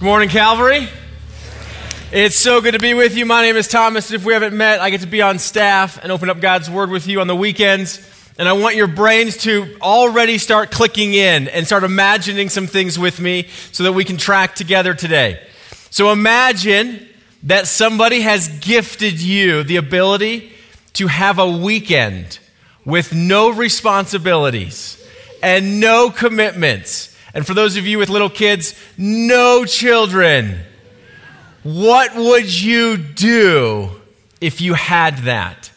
Good morning, Calvary. It's so good to be with you. My name is Thomas. If we haven't met, I get to be on staff and open up God's Word with you on the weekends. And I want your brains to already start clicking in and start imagining some things with me so that we can track together today. So imagine that somebody has gifted you the ability to have a weekend with no responsibilities and no commitments and for those of you with little kids, no children. What would you do if you had that?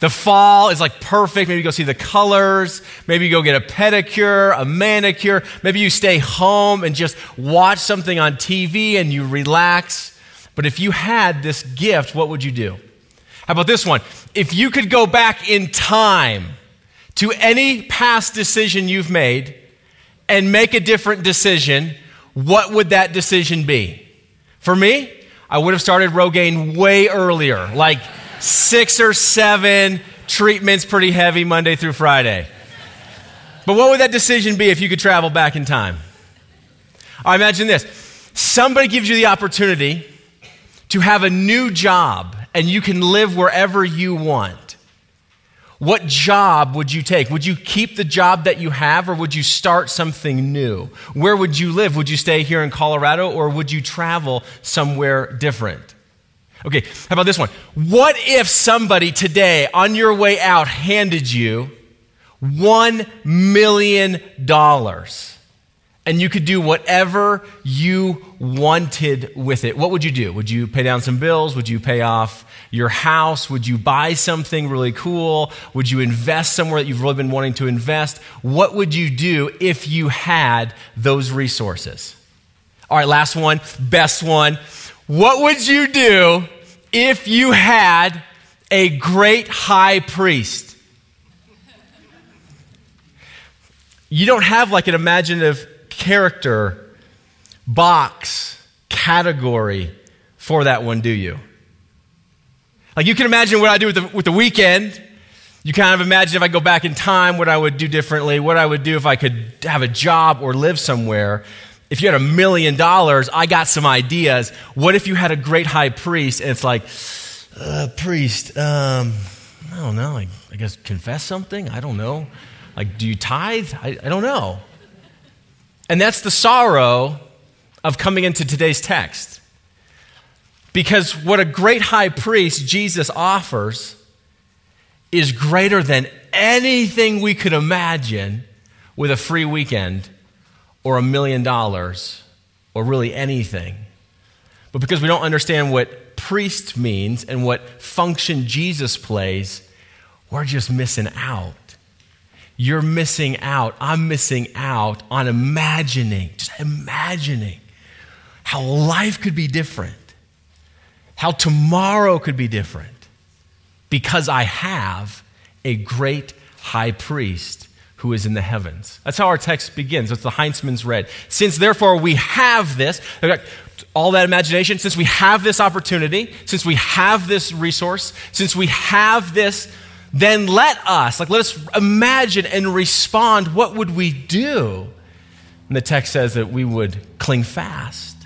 The fall is like perfect. Maybe go see the colors. Maybe go get a pedicure, a manicure. Maybe you stay home and just watch something on TV and you relax. But if you had this gift, what would you do? How about this one? If you could go back in time to any past decision you've made and make a different decision, what would that decision be? For me, I would have started Rogaine way earlier, like six or seven treatments, pretty heavy Monday through Friday. But what would that decision be if you could travel back in time? I imagine this somebody gives you the opportunity to have a new job and you can live wherever you want. What job would you take? Would you keep the job that you have or would you start something new? Where would you live? Would you stay here in Colorado or would you travel somewhere different? Okay, how about this one? What if somebody today on your way out handed you $1 million? And you could do whatever you wanted with it, what would you do? Would you pay down some bills? Would you pay off your house? Would you buy something really cool? Would you invest somewhere that you've really been wanting to invest? What would you do if you had those resources? All right, last one, best one. What would you do if you had a great high priest? You don't have like an imaginative character, box, category for that one, do you? Like you can imagine what I do with the, with the weekend. You kind of imagine if I go back in time, what I would do differently, what I would do if I could have a job or live somewhere. If you had a million dollars, I got some ideas. What if you had a great high priest and it's like, uh, priest, um, I don't know, I, I guess confess something? I don't know. Like, do you tithe? I, I don't know. And that's the sorrow of coming into today's text. Because what a great high priest Jesus offers is greater than anything we could imagine with a free weekend or a million dollars or really anything. But because we don't understand what priest means and what function Jesus plays, we're just missing out you're missing out. I'm missing out on imagining, just imagining how life could be different, how tomorrow could be different, because I have a great high priest who is in the heavens. That's how our text begins. That's the Heinzmann's read. Since therefore we have this, all that imagination, since we have this opportunity, since we have this resource, since we have this then let us, like, let us imagine and respond. What would we do? And the text says that we would cling fast,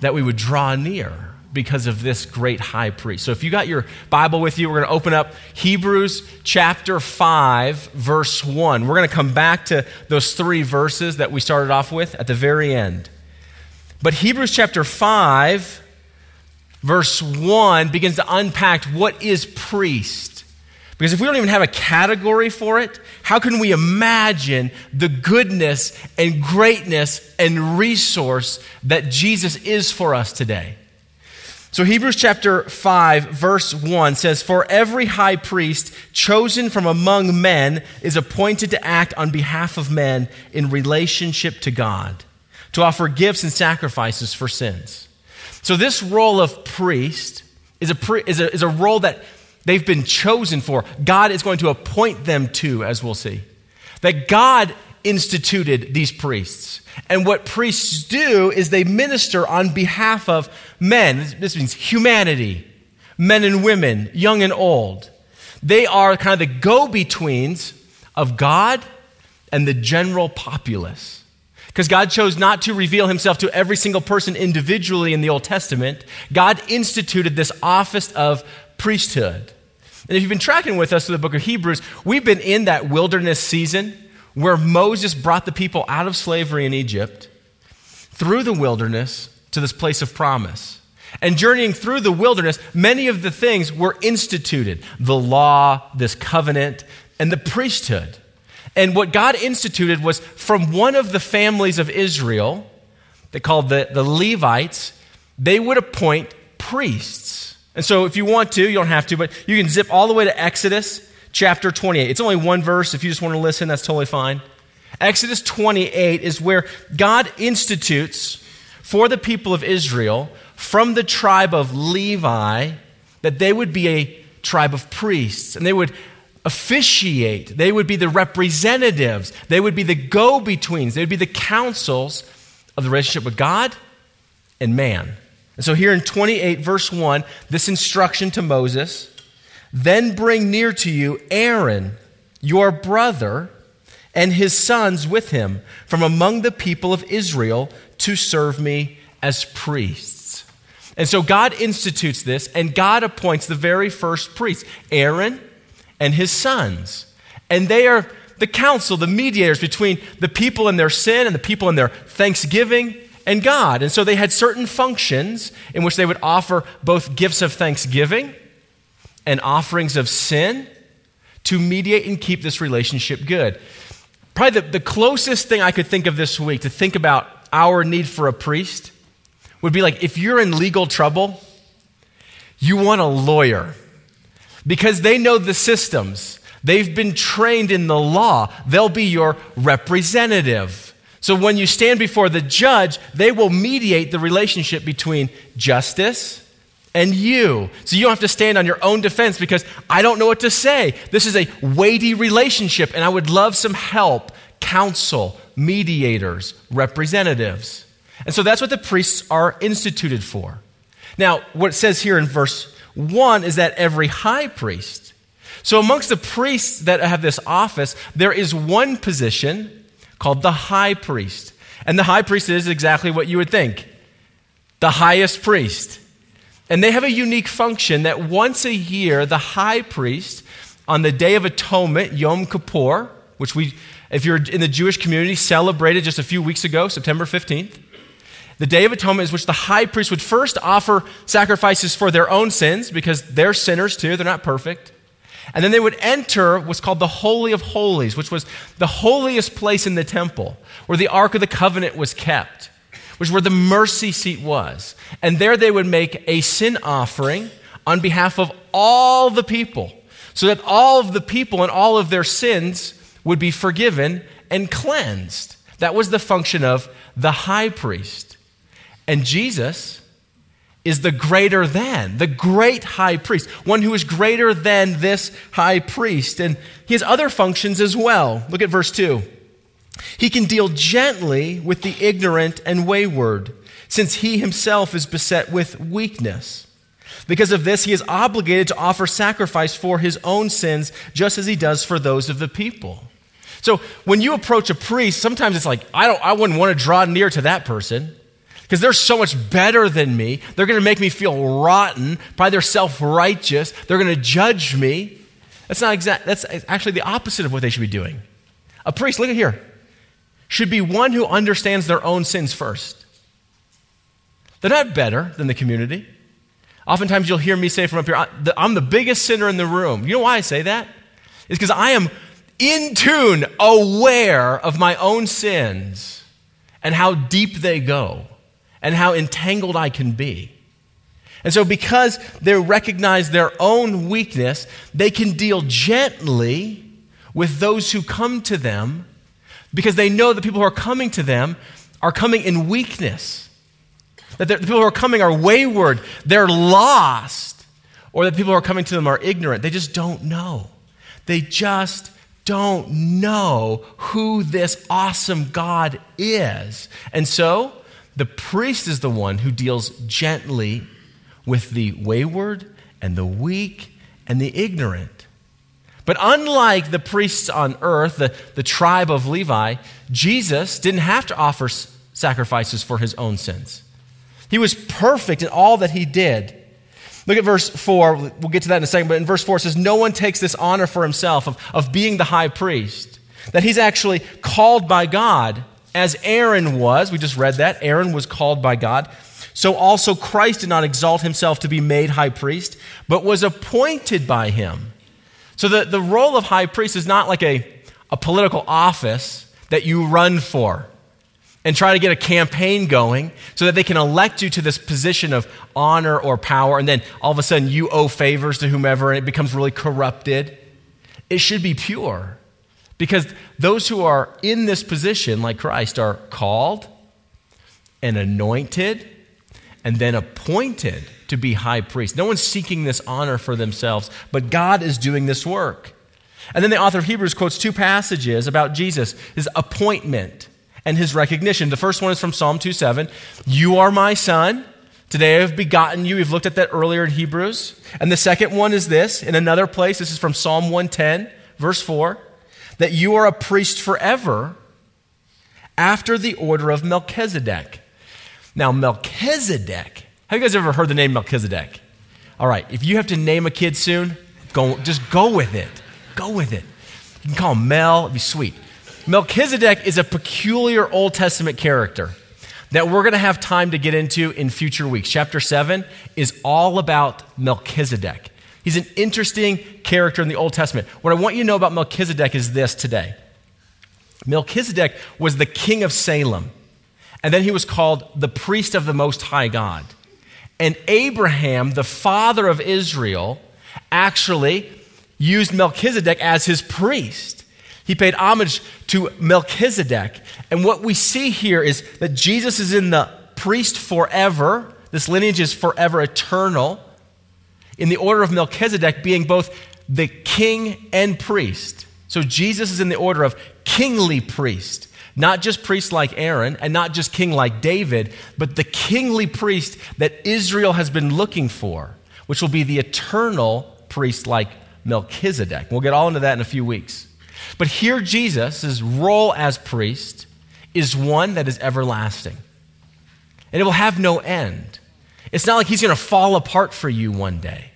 that we would draw near because of this great high priest. So if you got your Bible with you, we're going to open up Hebrews chapter 5, verse 1. We're going to come back to those three verses that we started off with at the very end. But Hebrews chapter 5, verse 1 begins to unpack what is priest. Because if we don't even have a category for it, how can we imagine the goodness and greatness and resource that Jesus is for us today? So, Hebrews chapter 5, verse 1 says, For every high priest chosen from among men is appointed to act on behalf of men in relationship to God, to offer gifts and sacrifices for sins. So, this role of priest is a, is a, is a role that they've been chosen for. God is going to appoint them to, as we'll see. That God instituted these priests. And what priests do is they minister on behalf of men. This means humanity, men and women, young and old. They are kind of the go betweens of God and the general populace. Because God chose not to reveal himself to every single person individually in the Old Testament, God instituted this office of priesthood. And if you've been tracking with us through the book of Hebrews, we've been in that wilderness season where Moses brought the people out of slavery in Egypt through the wilderness to this place of promise. And journeying through the wilderness, many of the things were instituted the law, this covenant, and the priesthood. And what God instituted was from one of the families of Israel, they called the, the Levites, they would appoint priests. And so if you want to, you don't have to, but you can zip all the way to Exodus chapter 28. It's only one verse. If you just want to listen, that's totally fine. Exodus 28 is where God institutes for the people of Israel from the tribe of Levi that they would be a tribe of priests and they would officiate. They would be the representatives. They would be the go betweens. They would be the councils of the relationship with God and man. And so, here in 28, verse 1, this instruction to Moses then bring near to you Aaron, your brother, and his sons with him from among the people of Israel to serve me as priests. And so God institutes this, and God appoints the very first priest, Aaron and his sons. And they are the council, the mediators between the people and their sin and the people and their thanksgiving and God. And so they had certain functions in which they would offer both gifts of thanksgiving and offerings of sin to mediate and keep this relationship good. Probably the, the closest thing I could think of this week to think about our need for a priest would be like if you're in legal trouble, you want a lawyer because they know the systems. They've been trained in the law. They'll be your representative. So when you stand before the judge, they will mediate the relationship between justice and you. So you don't have to stand on your own defense because I don't know what to say. This is a weighty relationship, and I would love some help, counsel, mediators, representatives. And so that's what the priests are instituted for. Now, what it says here in verse 1 is that every high priest. So, amongst the priests that have this office, there is one position called the high priest. And the high priest is exactly what you would think the highest priest. And they have a unique function that once a year, the high priest, on the Day of Atonement, Yom Kippur, which we, if you're in the Jewish community, celebrated just a few weeks ago, September 15th, the Day of Atonement is which the high priest would first offer sacrifices for their own sins, because they're sinners too, they're not perfect. And then they would enter what's called the Holy of Holies, which was the holiest place in the temple, where the Ark of the Covenant was kept which where the mercy seat was. And there they would make a sin offering on behalf of all the people, so that all of the people and all of their sins would be forgiven and cleansed. That was the function of the high priest. And Jesus is the greater than, the great high priest, one who is greater than this high priest. And he has other functions as well. Look at verse 2. He can deal gently with the ignorant and wayward, since he himself is beset with weakness. Because of this, he is obligated to offer sacrifice for his own sins, just as he does for those of the people. So when you approach a priest, sometimes it's like, I, don't, I wouldn't want to draw near to that person because they're so much better than me. They're going to make me feel rotten. By they're self righteous. They're going to judge me. That's not exact. That's actually the opposite of what they should be doing. A priest, look at here should be one who understands their own sins first. They're not better than the community. Oftentimes you'll hear me say from up here, I'm the biggest sinner in the room. You know why I say that? It's because I am in tune, aware of my own sins and how deep they go and how entangled I can be. And so, because they recognize their own weakness, they can deal gently with those who come to them because they know the people who are coming to them are coming in weakness. That the people who are coming are wayward, they're lost, or that people who are coming to them are ignorant. They just don't know. They just don't know who this awesome God is. And so, the priest is the one who deals gently with the wayward and the weak and the ignorant. But unlike the priests on earth, the, the tribe of Levi, Jesus didn't have to offer sacrifices for his own sins. He was perfect in all that he did. Look at verse 4. We'll get to that in a second. But in verse 4, it says, No one takes this honor for himself of, of being the high priest. That he's actually called by God, as Aaron was. We just read that. Aaron was called by God. So also Christ did not exalt himself to be made high priest, but was appointed by him. So the, the role of high priest is not like a, a political office that you run for and try to get a campaign going so that they can elect you to this position of honor or power, and then all of a sudden you owe favors to whomever and it becomes really corrupted. It should be pure because those who are in this position, like Christ, are called and anointed and then appointed to be high priest. No one's seeking this honor for themselves, but God is doing this work. And then the author of Hebrews quotes two passages about Jesus, his appointment and his recognition. The first one is from Psalm 2:7. You are my son. Today I have begotten you. We've looked at that earlier in Hebrews. And the second one is this in another place. This is from Psalm 110, verse 4, that you are a priest forever after the order of Melchizedek. Now, Melchizedek, have you guys ever heard the name Melchizedek? All right, if you have to name a kid soon, go, just go with it. Go with it. You can call him Mel, it'd be sweet. Melchizedek is a peculiar Old Testament character that we're going to have time to get into in future weeks. Chapter 7 is all about Melchizedek. He's an interesting character in the Old Testament. What I want you to know about Melchizedek is this today Melchizedek was the king of Salem, and then he was called the priest of the Most High God. And Abraham, the father of Israel, actually used Melchizedek as his priest. He paid homage to Melchizedek. And what we see here is that Jesus is in the priest forever. This lineage is forever eternal. In the order of Melchizedek being both the king and priest. So Jesus is in the order of kingly priest. Not just priest like Aaron and not just king like David, but the kingly priest that Israel has been looking for, which will be the eternal priest like Melchizedek. We'll get all into that in a few weeks. But here, Jesus' role as priest is one that is everlasting. And it will have no end. It's not like he's going to fall apart for you one day.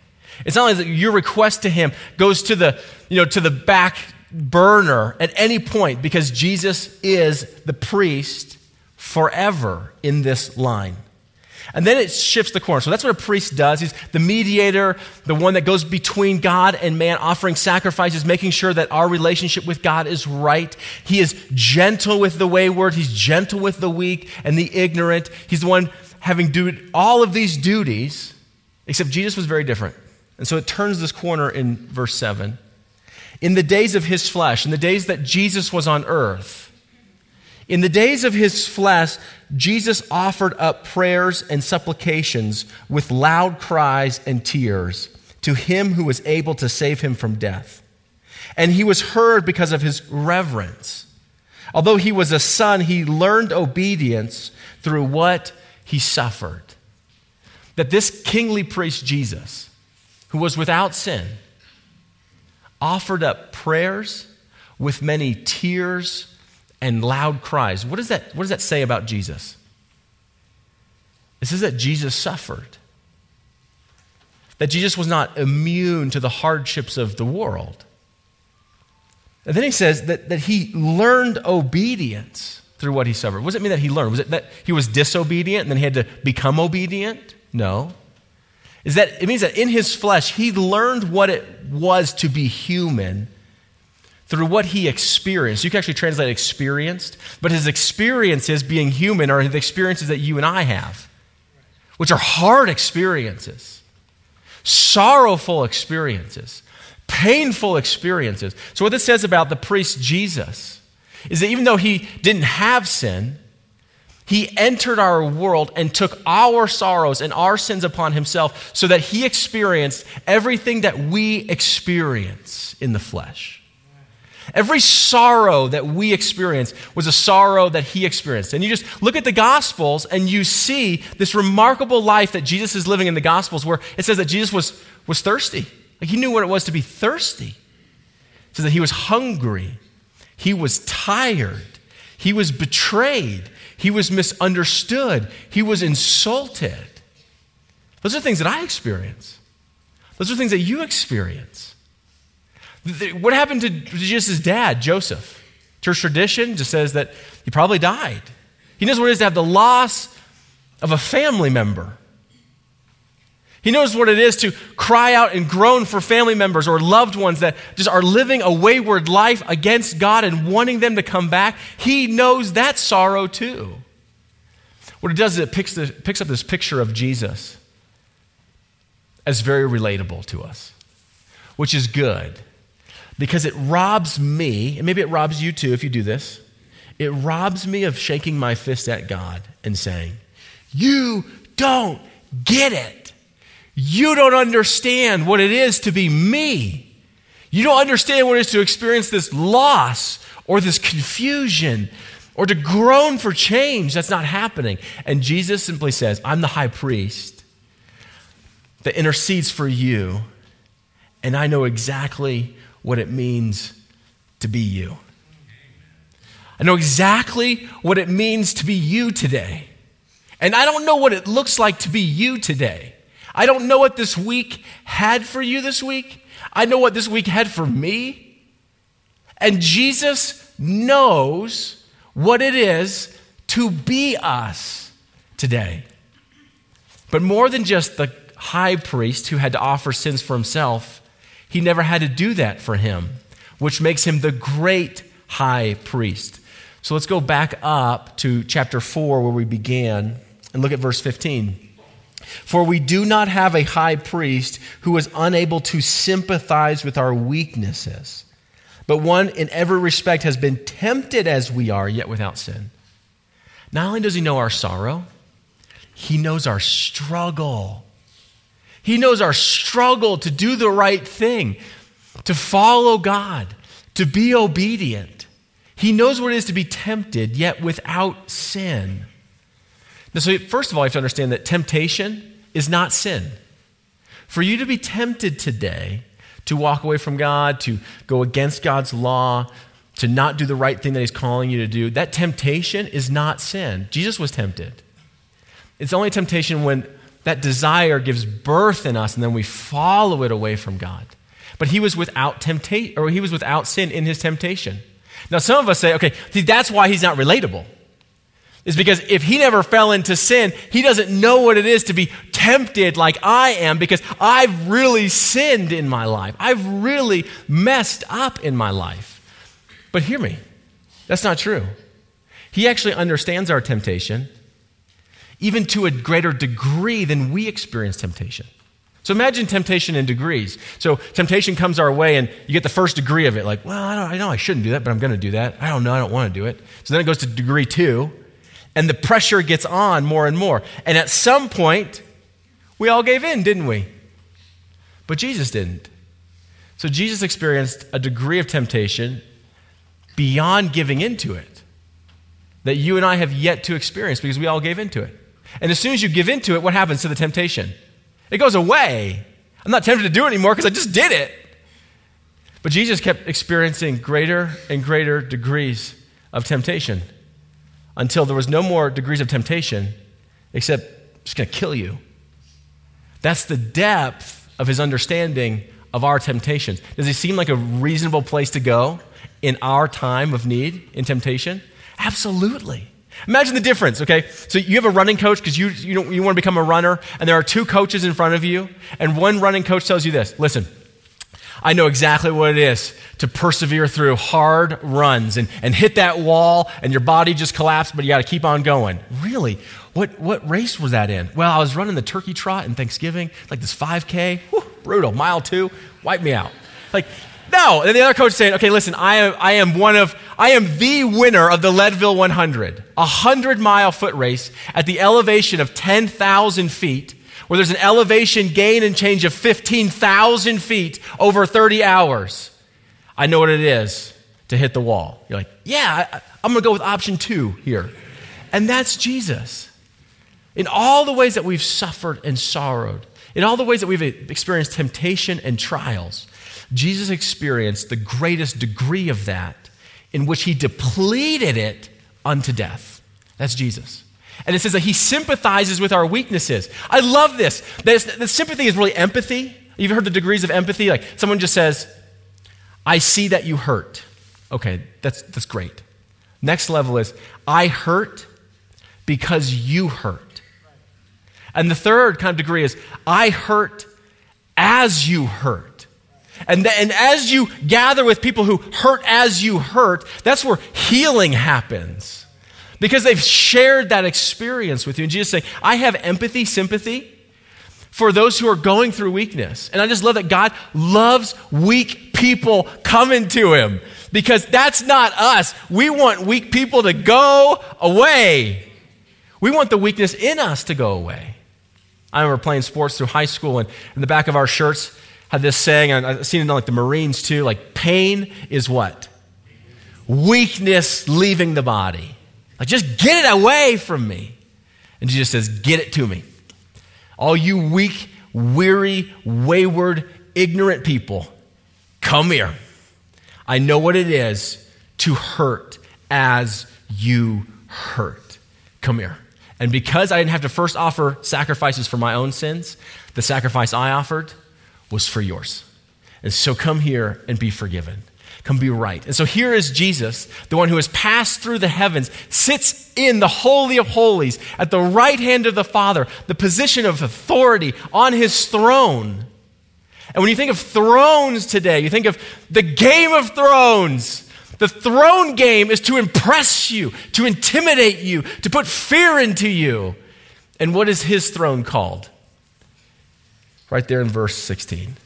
It's not like your request to him goes to the, you know, to the back burner at any point because Jesus is the priest forever in this line. And then it shifts the corner. So that's what a priest does. He's the mediator, the one that goes between God and man, offering sacrifices, making sure that our relationship with God is right. He is gentle with the wayward, he's gentle with the weak and the ignorant. He's the one having do all of these duties, except Jesus was very different. And so it turns this corner in verse 7. In the days of his flesh, in the days that Jesus was on earth, in the days of his flesh, Jesus offered up prayers and supplications with loud cries and tears to him who was able to save him from death. And he was heard because of his reverence. Although he was a son, he learned obedience through what he suffered. That this kingly priest, Jesus, who was without sin, offered up prayers with many tears and loud cries. What does that, what does that say about Jesus? It says that Jesus suffered, that Jesus was not immune to the hardships of the world. And then he says that, that he learned obedience through what he suffered. What does it mean that he learned? Was it that he was disobedient and then he had to become obedient? No. Is that it means that in his flesh he learned what it was to be human through what he experienced. You can actually translate experienced, but his experiences, being human, are the experiences that you and I have, which are hard experiences, sorrowful experiences, painful experiences. So, what this says about the priest Jesus is that even though he didn't have sin, he entered our world and took our sorrows and our sins upon himself so that he experienced everything that we experience in the flesh. Every sorrow that we experience was a sorrow that he experienced. And you just look at the Gospels and you see this remarkable life that Jesus is living in the Gospels where it says that Jesus was, was thirsty. Like he knew what it was to be thirsty. says that he was hungry, he was tired, he was betrayed, he was misunderstood, he was insulted. Those are things that I experience. Those are things that you experience. What happened to Jesus' dad, Joseph? Church tradition just says that he probably died. He knows what it is to have the loss of a family member. He knows what it is to cry out and groan for family members or loved ones that just are living a wayward life against God and wanting them to come back. He knows that sorrow too. What it does is it picks, the, picks up this picture of Jesus as very relatable to us, which is good because it robs me, and maybe it robs you too if you do this. It robs me of shaking my fist at God and saying, You don't get it. You don't understand what it is to be me. You don't understand what it is to experience this loss or this confusion or to groan for change. That's not happening. And Jesus simply says, I'm the high priest that intercedes for you, and I know exactly what it means to be you. I know exactly what it means to be you today. And I don't know what it looks like to be you today. I don't know what this week had for you this week. I know what this week had for me. And Jesus knows what it is to be us today. But more than just the high priest who had to offer sins for himself, he never had to do that for him, which makes him the great high priest. So let's go back up to chapter 4 where we began and look at verse 15. For we do not have a high priest who is unable to sympathize with our weaknesses, but one in every respect has been tempted as we are, yet without sin. Not only does he know our sorrow, he knows our struggle. He knows our struggle to do the right thing, to follow God, to be obedient. He knows what it is to be tempted, yet without sin. Now, so first of all, you have to understand that temptation is not sin. For you to be tempted today to walk away from God, to go against God's law, to not do the right thing that He's calling you to do, that temptation is not sin. Jesus was tempted. It's only temptation when that desire gives birth in us and then we follow it away from God. But he was without temptation, or he was without sin in his temptation. Now, some of us say, okay, see, that's why he's not relatable is because if he never fell into sin, he doesn't know what it is to be tempted like I am because I've really sinned in my life. I've really messed up in my life. But hear me, that's not true. He actually understands our temptation even to a greater degree than we experience temptation. So imagine temptation in degrees. So temptation comes our way, and you get the first degree of it, like, well, I, don't, I know I shouldn't do that, but I'm going to do that. I don't know, I don't want to do it. So then it goes to degree two, and the pressure gets on more and more. And at some point, we all gave in, didn't we? But Jesus didn't. So Jesus experienced a degree of temptation beyond giving into it that you and I have yet to experience because we all gave into it. And as soon as you give into it, what happens to the temptation? It goes away. I'm not tempted to do it anymore because I just did it. But Jesus kept experiencing greater and greater degrees of temptation until there was no more degrees of temptation except just going to kill you. That's the depth of his understanding of our temptations. Does he seem like a reasonable place to go in our time of need, in temptation? Absolutely. Imagine the difference, okay? So you have a running coach because you, you, you want to become a runner, and there are two coaches in front of you, and one running coach tells you this listen, I know exactly what it is to persevere through hard runs and, and hit that wall and your body just collapsed, but you got to keep on going. Really? What, what race was that in? Well, I was running the turkey trot in Thanksgiving, like this 5K. Whew, brutal. Mile two, wipe me out. Like, no. And the other coach saying, okay, listen, I am, I am one of, I am the winner of the Leadville 100, a 100 mile foot race at the elevation of 10,000 feet where there's an elevation gain and change of 15,000 feet over 30 hours. I know what it is to hit the wall. You're like, yeah, I'm going to go with option two here. And that's Jesus. In all the ways that we've suffered and sorrowed, in all the ways that we've experienced temptation and trials, Jesus experienced the greatest degree of that in which he depleted it unto death. That's Jesus. And it says that he sympathizes with our weaknesses. I love this. The sympathy is really empathy. You've heard the degrees of empathy? Like someone just says, I see that you hurt. Okay, that's, that's great. Next level is, I hurt because you hurt. And the third kind of degree is, I hurt as you hurt. And, th- and as you gather with people who hurt as you hurt, that's where healing happens. Because they've shared that experience with you. And Jesus saying, I have empathy, sympathy for those who are going through weakness. And I just love that God loves weak people coming to him because that's not us. We want weak people to go away. We want the weakness in us to go away. I remember playing sports through high school, and in the back of our shirts had this saying, and I've seen it in like the Marines too, like pain is what? Weakness leaving the body. Like just get it away from me. And Jesus says, get it to me. All you weak, weary, wayward, ignorant people, come here. I know what it is to hurt as you hurt. Come here. And because I didn't have to first offer sacrifices for my own sins, the sacrifice I offered was for yours. And so come here and be forgiven. Come be right. And so here is Jesus, the one who has passed through the heavens, sits in the Holy of Holies at the right hand of the Father, the position of authority on his throne. And when you think of thrones today, you think of the Game of Thrones. The throne game is to impress you, to intimidate you, to put fear into you. And what is his throne called? Right there in verse 16.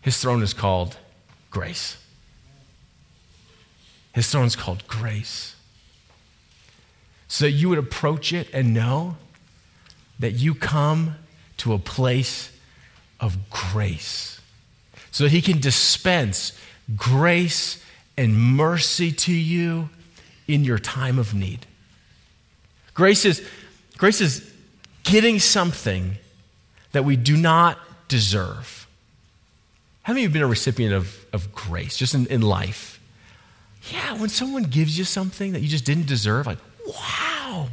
His throne is called grace. His throne is called grace. So that you would approach it and know that you come to a place of grace. So that he can dispense grace and mercy to you in your time of need. Grace is, grace is getting something that we do not deserve. How many of you have been a recipient of, of grace just in, in life? Yeah, when someone gives you something that you just didn't deserve, like, wow,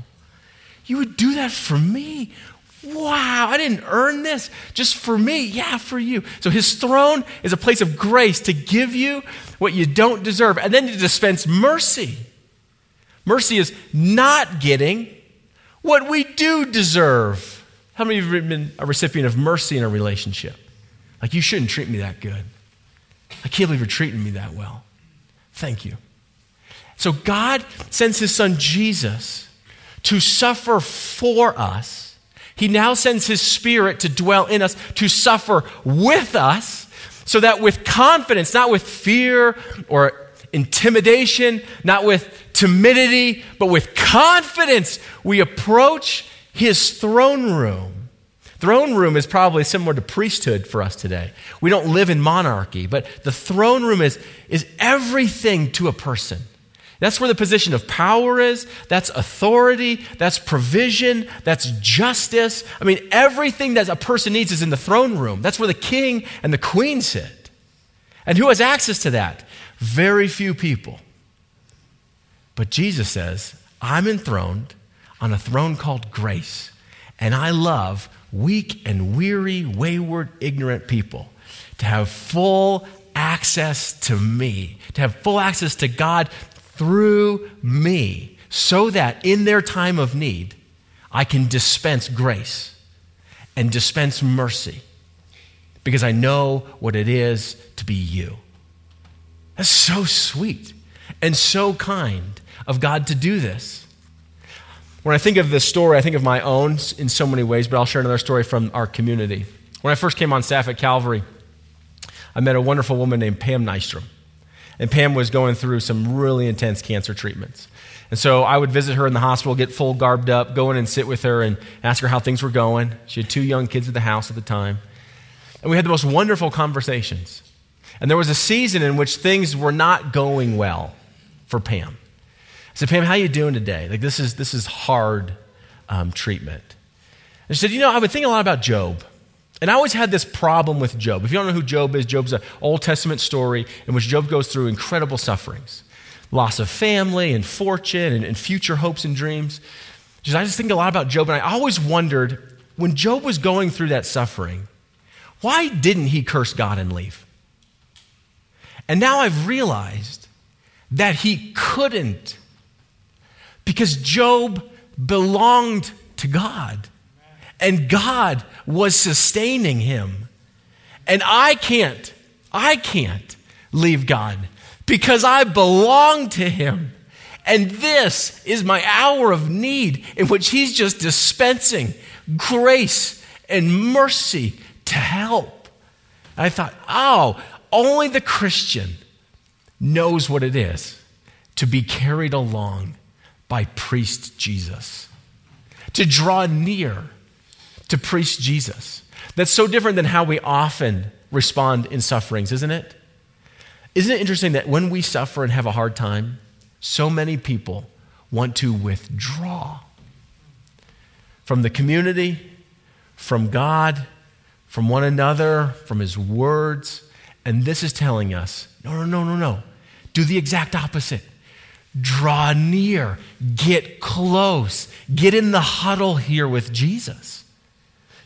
you would do that for me. Wow, I didn't earn this just for me. Yeah, for you. So his throne is a place of grace to give you what you don't deserve and then to dispense mercy. Mercy is not getting what we do deserve. How many of you have been a recipient of mercy in a relationship? Like, you shouldn't treat me that good. I can't believe you're treating me that well. Thank you. So, God sends his son Jesus to suffer for us he now sends His Spirit to dwell in us, to suffer with us, so that with confidence, not with fear or intimidation, not with timidity, but with confidence, we approach His throne room. Throne room is probably similar to priesthood for us today. We don't live in monarchy, but the throne room is, is everything to a person. That's where the position of power is. That's authority. That's provision. That's justice. I mean, everything that a person needs is in the throne room. That's where the king and the queen sit. And who has access to that? Very few people. But Jesus says, I'm enthroned on a throne called grace, and I love weak and weary, wayward, ignorant people to have full access to me, to have full access to God through me, so that in their time of need, I can dispense grace and dispense mercy because I know what it is to be you. That's so sweet and so kind of God to do this. When I think of this story, I think of my own in so many ways, but I'll share another story from our community. When I first came on staff at Calvary, I met a wonderful woman named Pam Nystrom. And Pam was going through some really intense cancer treatments. And so I would visit her in the hospital, get full garbed up, go in and sit with her and ask her how things were going. She had two young kids at the house at the time. And we had the most wonderful conversations. And there was a season in which things were not going well for Pam. Said, Pam, how you doing today? Like, this is, this is hard um, treatment. And she said, you know, I've been thinking a lot about Job. And I always had this problem with Job. If you don't know who Job is, Job's an Old Testament story in which Job goes through incredible sufferings loss of family and fortune and, and future hopes and dreams. Just, I just think a lot about Job, and I always wondered when Job was going through that suffering, why didn't he curse God and leave? And now I've realized that he couldn't because Job belonged to God and God was sustaining him. And I can't, I can't leave God because I belong to him. And this is my hour of need in which he's just dispensing grace and mercy to help. I thought, oh, only the Christian knows what it is to be carried along by priest Jesus, to draw near to priest Jesus. That's so different than how we often respond in sufferings, isn't it? Isn't it interesting that when we suffer and have a hard time, so many people want to withdraw from the community, from God, from one another, from His words. And this is telling us no, no, no, no, no. Do the exact opposite. Draw near, get close, get in the huddle here with Jesus.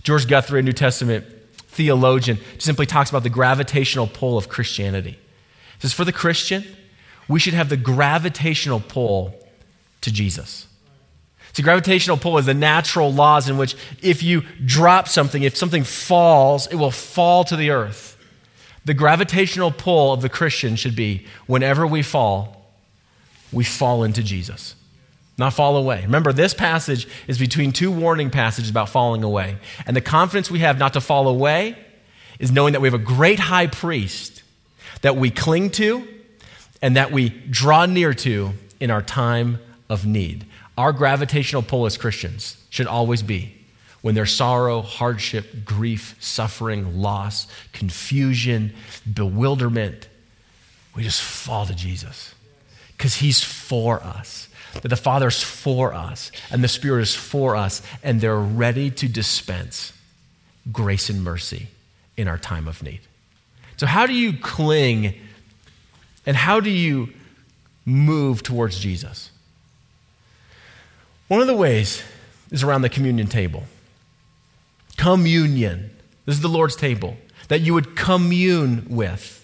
George Guthrie, a New Testament theologian, simply talks about the gravitational pull of Christianity. He says, For the Christian, we should have the gravitational pull to Jesus. See, gravitational pull is the natural laws in which if you drop something, if something falls, it will fall to the earth. The gravitational pull of the Christian should be whenever we fall, we fall into Jesus, not fall away. Remember, this passage is between two warning passages about falling away. And the confidence we have not to fall away is knowing that we have a great high priest that we cling to and that we draw near to in our time of need. Our gravitational pull as Christians should always be when there's sorrow, hardship, grief, suffering, loss, confusion, bewilderment, we just fall to Jesus because He's for us. That the Father's for us and the Spirit is for us, and they're ready to dispense grace and mercy in our time of need. So, how do you cling and how do you move towards Jesus? One of the ways is around the communion table. Communion. This is the Lord's table that you would commune with.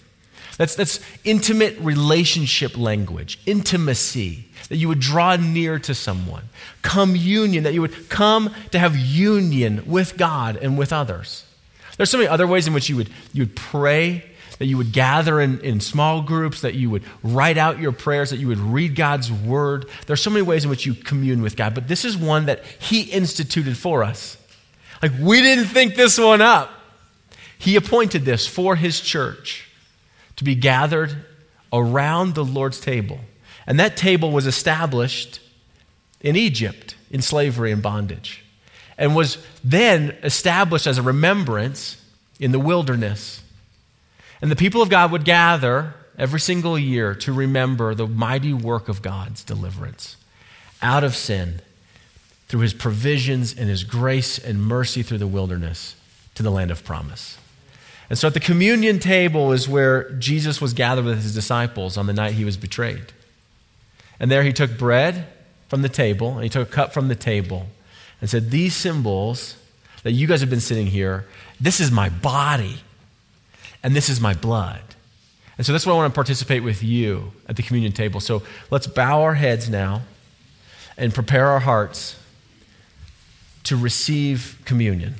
That's, that's intimate relationship language, intimacy, that you would draw near to someone. Communion, that you would come to have union with God and with others. There's so many other ways in which you would, you would pray, that you would gather in, in small groups, that you would write out your prayers, that you would read God's word. There's so many ways in which you commune with God, but this is one that He instituted for us. Like, we didn't think this one up. He appointed this for His church to be gathered around the Lord's table. And that table was established in Egypt in slavery and bondage and was then established as a remembrance in the wilderness. And the people of God would gather every single year to remember the mighty work of God's deliverance out of sin through his provisions and his grace and mercy through the wilderness to the land of promise. And so at the communion table is where Jesus was gathered with his disciples on the night he was betrayed. And there he took bread from the table, and he took a cup from the table, and said, These symbols that you guys have been sitting here, this is my body, and this is my blood. And so that's what I want to participate with you at the communion table. So let's bow our heads now and prepare our hearts to receive communion.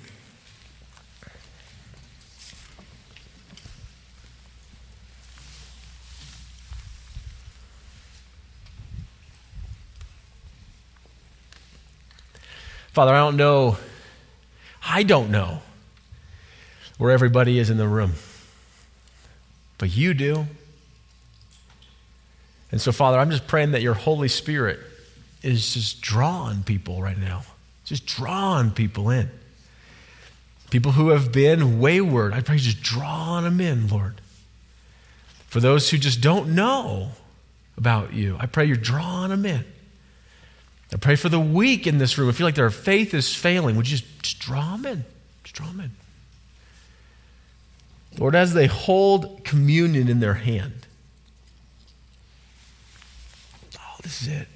Father, I don't know, I don't know where everybody is in the room, but you do. And so, Father, I'm just praying that your Holy Spirit is just drawing people right now, just drawing people in. People who have been wayward, I pray just drawing them in, Lord. For those who just don't know about you, I pray you're drawing them in. I pray for the weak in this room. I feel like their faith is failing. Would you just, just draw them in? Just draw them in. Lord, as they hold communion in their hand, oh, this is it.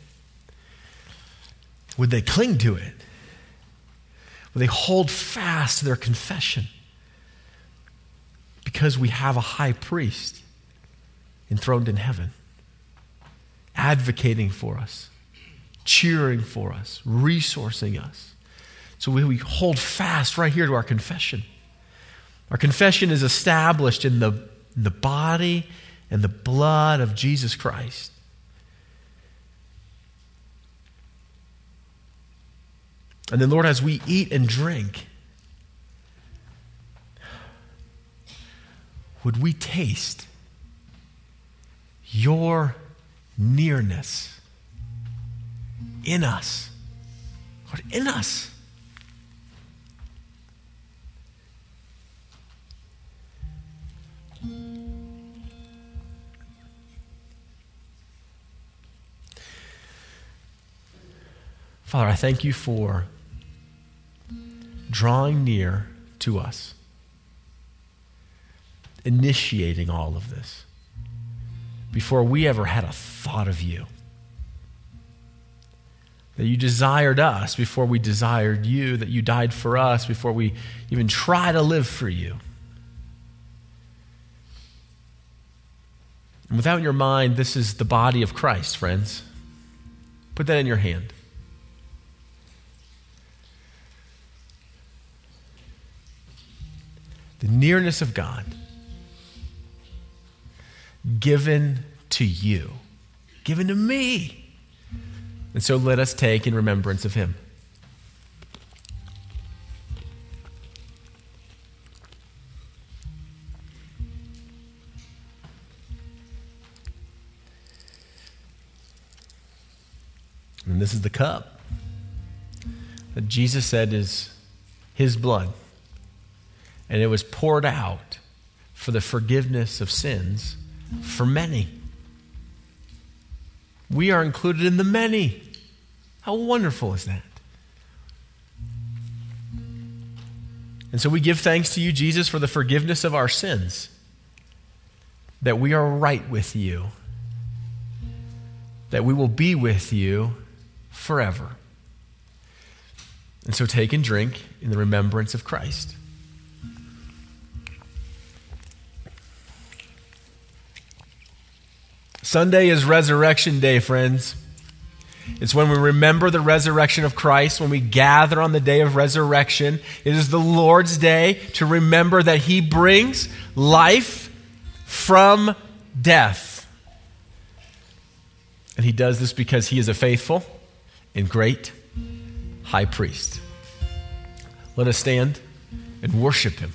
Would they cling to it? Would they hold fast to their confession? Because we have a high priest enthroned in heaven, advocating for us, cheering for us, resourcing us. So we, we hold fast right here to our confession. Our confession is established in the, in the body and the blood of Jesus Christ. And then, Lord, as we eat and drink, would we taste your nearness in us? Lord, in us. Father, I thank you for drawing near to us, initiating all of this before we ever had a thought of you. That you desired us before we desired you, that you died for us before we even try to live for you. And without your mind, this is the body of Christ, friends. Put that in your hand. the nearness of God given to you, given to me. And so let us take in remembrance of him. And this is the cup that Jesus said is his blood and it was poured out for the forgiveness of sins for many. We are included in the many. How wonderful is that? And so we give thanks to you, Jesus, for the forgiveness of our sins, that we are right with you, that we will be with you forever. And so take and drink in the remembrance of Christ. Sunday is Resurrection Day, friends. It's when we remember the resurrection of Christ, when we gather on the day of resurrection. It is the Lord's day to remember that He brings life from death. And He does this because He is a faithful and great high priest. Let us stand and worship Him.